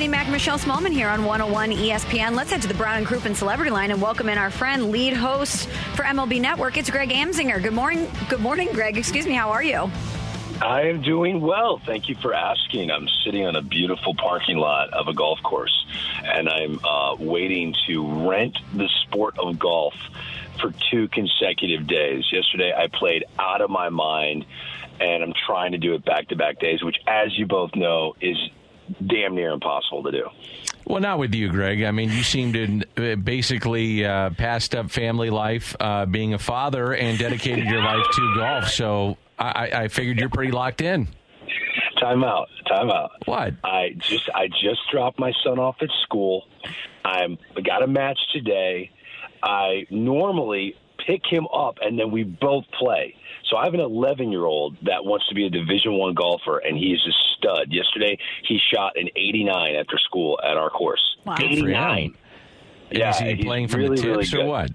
Danny Mac, Michelle Smallmon here on 101 ESPN. Let's head to the Brown and Crouppen Celebrity Line and welcome in our friend, lead host for MLB Network. It's Greg Amsinger. Good morning. Good morning, Greg. Excuse me. How are you? I am doing well. Thank you for asking. I'm sitting on a beautiful parking lot of a golf course, and I'm uh, waiting to rent the sport of golf for two consecutive days. Yesterday, I played out of my mind, and I'm trying to do it back to back days, which, as you both know, is damn near impossible to do. Well, not with you, Greg. I mean, you seem to uh, basically uh, passed up family life, uh, being a father, and dedicated your life to golf. So I, I figured you're pretty locked in. Time out. Time out. What? I just I just dropped my son off at school. I'm I got a match today. I normally pick him up and then we both play. So I have an 11 year old that wants to be a Division One golfer, and he's a stud. Yesterday he shot an 89 after school at our course. Wow. 89. Yeah, is he he's playing from really, the really or what?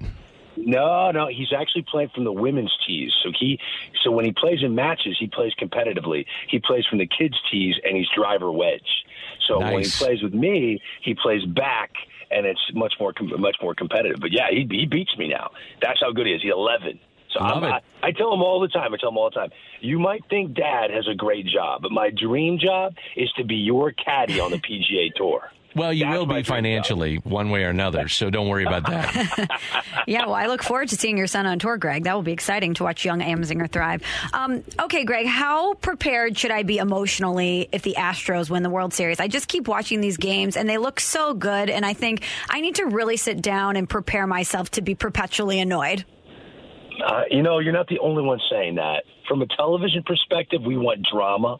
No, no, he's actually playing from the women's tees. So he, so when he plays in matches, he plays competitively. He plays from the kids' tees and he's driver wedge. So when he plays with me, he plays back, and it's much more much more competitive. But yeah, he he beats me now. That's how good he is. He's 11. So I'm. I, I tell him all the time. I tell him all the time. You might think Dad has a great job, but my dream job is to be your caddy on the PGA Tour. Well, you That's will be dream job. financially one way or another, so don't worry about that. Yeah, well, I look forward to seeing your son on tour, Greg. That will be exciting to watch young Amsinger thrive. Um, okay, Greg, how prepared should I be emotionally if the Astros win the World Series? I just keep watching these games and they look so good, and I think I need to really sit down and prepare myself to be perpetually annoyed. Uh, you know, you're not the only one saying that. From a television perspective, we want drama,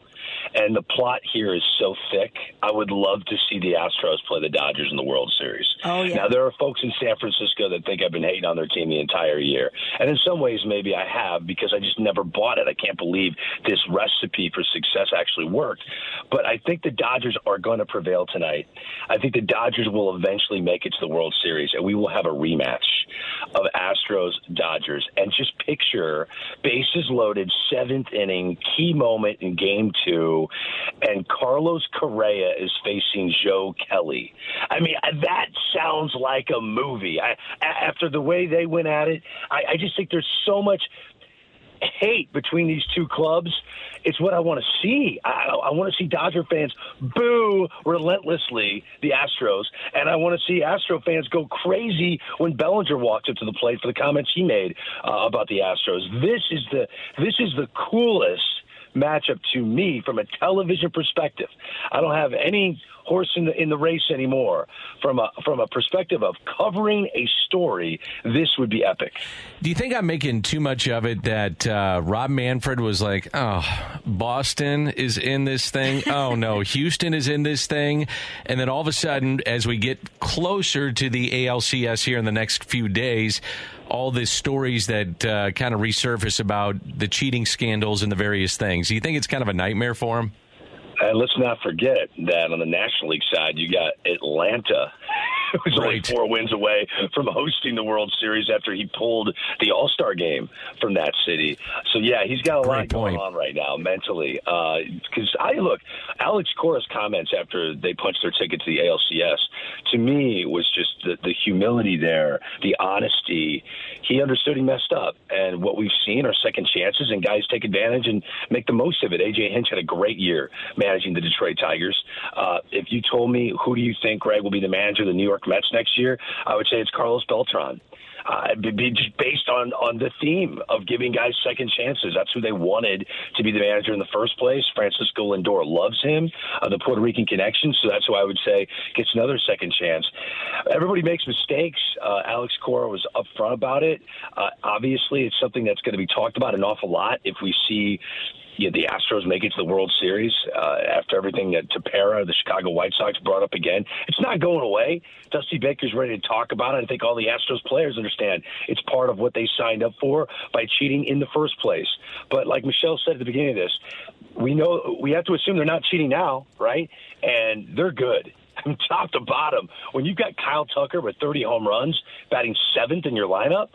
and the plot here is so thick. I would love to see the Astros play the Dodgers in the World Series. Oh, yeah. Now, there are folks in San Francisco that think I've been hating on their team the entire year. And in some ways, maybe I have because I just never bought it. I can't believe this recipe for success actually worked. But I think the Dodgers are going to prevail tonight. I think the Dodgers will eventually make it to the World Series, and we will have a rematch of Astros Dodgers. And just picture bases loaded, seventh inning, key moment in game two, and Carlos Correa is facing Joe Kelly. I mean, that sounds like a movie. I, after the way they went at it, I, I just think there's so much hate between these two clubs. It's what I want to see. I, I want to see Dodger fans boo relentlessly the Astros, and I want to see Astro fans go crazy when Bellinger walked up to the plate for the comments he made uh, about the Astros. This is the this is the coolest matchup to me from a television perspective. I don't have any horse in the in the race anymore. From a from a perspective of covering a story, this would be epic. Do you think I'm making too much of it that uh, Rob Manfred was like, oh, Boston is in this thing? Oh, no, Houston is in this thing. And then all of a sudden, as we get closer to the ALCS here in the next few days, all the stories that uh, kind of resurface about the cheating scandals and the various things. Do you think it's kind of a nightmare for him? And let's not forget that on the National League side, you got Atlanta, who's only four wins away from hosting the World Series after he pulled the All Star game from that city. So yeah, he's got a lot Great going on right now mentally. Because I look, Alex Cora's comments after they punched their ticket to the ALCS to me was just the, the humility there, the honesty. He understood he messed up, and what we've seen are second chances, and guys take advantage and make the most of it. AJ Hinch had a great year managing the Detroit Tigers. Uh, if you told me who do you think Greg will be the manager of the New York Mets next year, I would say it's Carlos Beltran. uh, just based on on the theme of giving guys second chances. That's who they wanted to be the manager in the first place. Francisco Lindor loves him, uh, the Puerto Rican connection, so that's who I would say gets another second chance. Everybody makes mistakes. Uh, Alex Cora was upfront about it. Uh, obviously, it's something that's going to be talked about an awful lot if we see you know, the Astros make it to the World Series uh, after everything that Tepera, the Chicago White Sox, brought up again. It's not going away. Dusty Baker's ready to talk about it. I think all the Astros players understand it's part of what they signed up for by cheating in the first place. But like Michelle said at the beginning of this, we know we have to assume they're not cheating now, right? And they're good. From top to bottom, when you've got Kyle Tucker with 30 home runs, batting seventh in your lineup,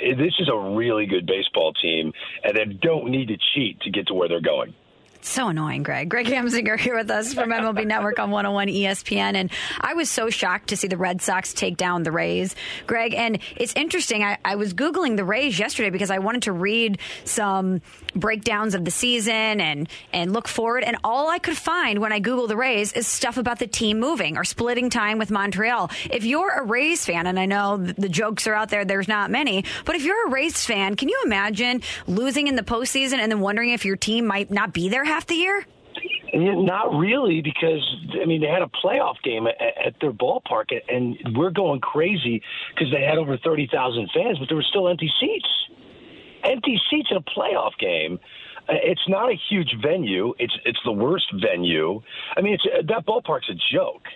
this is a really good baseball team, and they don't need to cheat to get to where they're going. So annoying, Greg. Greg Amsinger here with us from MLB Network on 101 ESPN. And I was so shocked to see the Red Sox take down the Rays, Greg. And it's interesting. I, I was Googling the Rays yesterday because I wanted to read some breakdowns of the season and, and look forward. And all I could find when I Googled the Rays is stuff about the team moving or splitting time with Montreal. If you're a Rays fan, and I know the jokes are out there, there's not many, but if you're a Rays fan, can you imagine losing in the postseason and then wondering if your team might not be there half the year? Not really, because I mean they had a playoff game at, at their ballpark, and we're going crazy because they had over thirty thousand fans, but there were still empty seats. Empty seats in a playoff game. Uh, it's not a huge venue. It's it's the worst venue. I mean, it's that ballpark's a joke.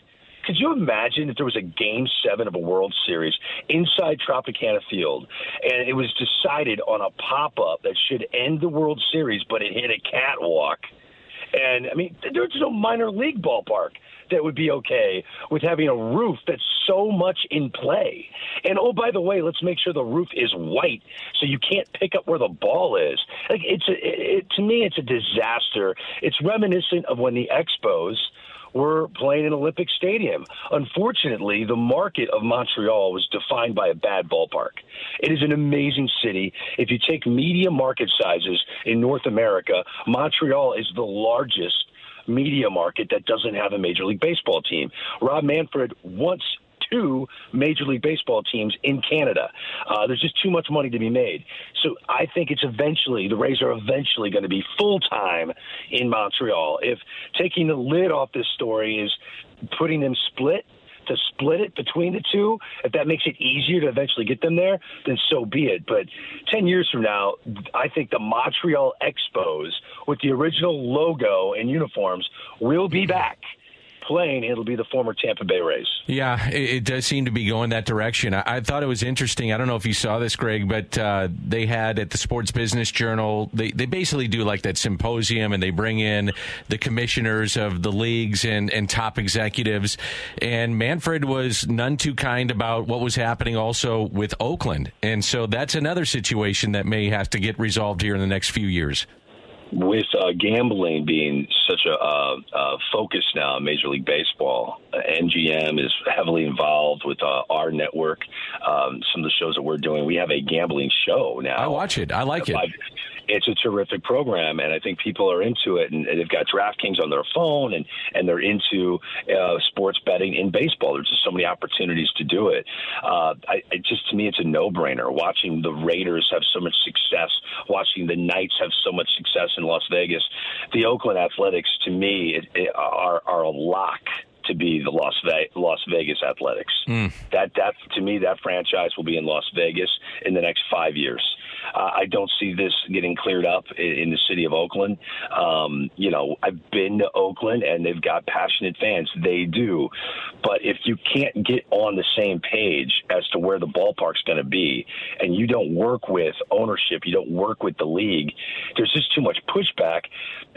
Could you imagine if there was a game seven of a World Series inside Tropicana Field and it was decided on a pop up that should end the World Series, but it hit a catwalk? And I mean, there's no minor league ballpark that would be okay with having a roof that's so much in play. And oh, by the way, let's make sure the roof is white so you can't pick up where the ball is. Like it's a, it, to me, it's a disaster. It's reminiscent of when the Expos were playing in Olympic Stadium. Unfortunately, the market of Montreal was defined by a bad ballpark. It is an amazing city. If you take media market sizes in North America, Montreal is the largest media market that doesn't have a Major League Baseball team. Rob Manfred wants two Major League Baseball teams in Canada. Uh, there's just too much money to be made. So I think it's eventually, the Rays are eventually going to be full time in Montreal. If taking the lid off this story is putting them split, to split it between the two, if that makes it easier to eventually get them there, then so be it. But 10 years from now, I think the Montreal Expos with the original logo and uniforms will be back playing, it'll be the former Tampa Bay Rays. Yeah, it, it does seem to be going that direction. I, I, thought it was interesting. I don't know if you saw this, Greg, but uh, they had at the Sports Business Journal, they, they basically do like that symposium and they bring in the commissioners of the leagues and, and top executives. And Manfred was none too kind about what was happening also with Oakland. And so that's another situation that may have to get resolved here in the next few years with uh, gambling being such a uh, uh, focus now in Major League Baseball, uh, MGM is heavily involved with uh, our network. Um, some of the shows that we're doing, we have a gambling show now. I watch it. I like it it's a terrific program, and I think people are into it. And they've got DraftKings on their phone, and and they're into uh, sports betting in baseball. There's just so many opportunities to do it. Uh, I, I just to me, it's a no-brainer. Watching the Raiders have so much success, watching the Knights have so much success in Las Vegas, the Oakland Athletics, to me, it, it are are a lock to be the Las, Ve- Las Vegas Athletics. Mm. That that to me, that franchise will be in Las Vegas in the next five years. Uh, I don't see this getting cleared up in, in the city of Oakland. Um, you know, I've been to Oakland and they've got passionate fans. They do. But if you can't get on the same page as to where the ballpark's going to be and you don't work with ownership, you don't work with the league, there's just too much pushback.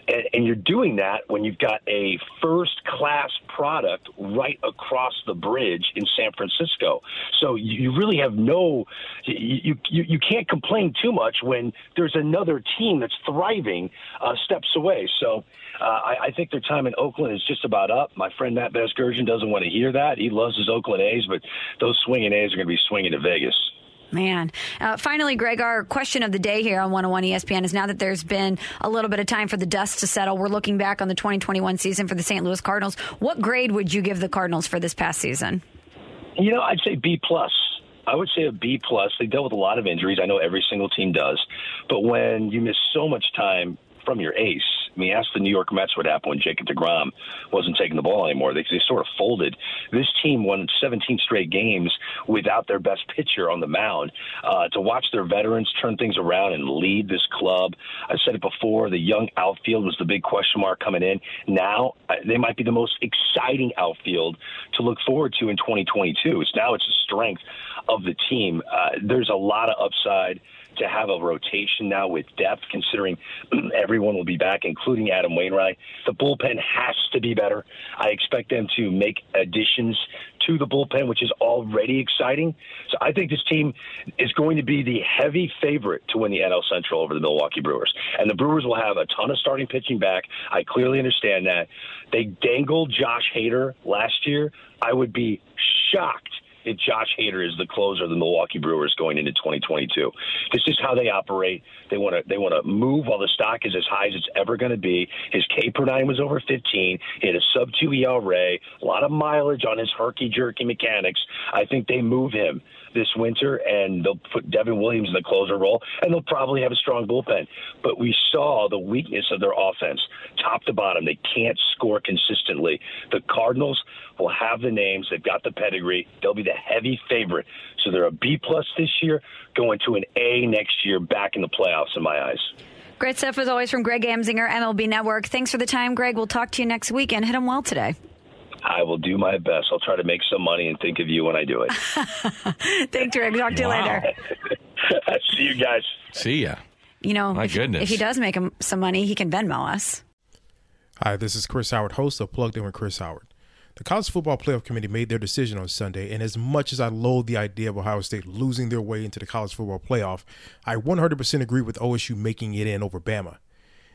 And, and you're doing that when you've got a first class product right across the bridge in San Francisco. So you really have no, you, you, you can't complain too much when there's another team that's thriving uh, steps away. So uh, I, I think their time in Oakland is just about up. My friend Matt Vasgersian doesn't want to hear that. He loves his Oakland A's, but those swinging A's are going to be swinging to Vegas. Man. Uh, finally, Greg, our question of the day here on 101 ESPN is now that there's been a little bit of time for the dust to settle, we're looking back on the 2021 season for the St. Louis Cardinals. What grade would you give the Cardinals for this past season? You know, I'd say B plus. I would say a B plus. They dealt with a lot of injuries. I know every single team does, but when you miss so much time from your ace, I mean, ask the New York Mets what happened when Jacob DeGrom wasn't taking the ball anymore. They, they sort of folded. This team won 17 straight games without their best pitcher on the mound. Uh, to watch their veterans turn things around and lead this club, I said it before, the young outfield was the big question mark coming in. Now, uh, they might be the most exciting outfield to look forward to in 2022. It's now it's the strength of the team. Uh, there's a lot of upside to have a rotation now with depth, considering everyone will be back, including Adam Wainwright. The bullpen has to be better. I expect them to make additions to the bullpen, which is already exciting. So I think this team is going to be the heavy favorite to win the NL Central over the Milwaukee Brewers. And the Brewers will have a ton of starting pitching back. I clearly understand that. They dangled Josh Hader last year. I would be shocked if Josh Hader is the closer of the Milwaukee Brewers going into 2022. This is how they operate. They want to they want to move while the stock is as high as it's ever going to be. His K per nine was over 15. He had a sub two ERA, a lot of mileage on his herky jerky mechanics. I think they move him this winter, and they'll put Devin Williams in the closer role, and they'll probably have a strong bullpen. But we saw the weakness of their offense, top to bottom. They can't score consistently. The Cardinals will have the names. They've got the pedigree. They'll be the heavy favorite. So they're a B plus this year, going to an A next year, back in the playoffs in my eyes. Great stuff as always from Greg Amsinger, MLB Network. Thanks for the time, Greg. We'll talk to you next week and hit them well today. I will do my best. I'll try to make some money and think of you when I do it. Thanks, Greg. Talk to you Wow. later. See you guys. See ya. You know, My if, goodness. if he does make him some money, he can Venmo us. Hi, this is Chris Howard, host of Plugged In with Chris Howard. The College Football Playoff Committee made their decision on Sunday, and as much as I loathe the idea of Ohio State losing their way into the College Football Playoff, I 100% agree with OSU making it in over Bama.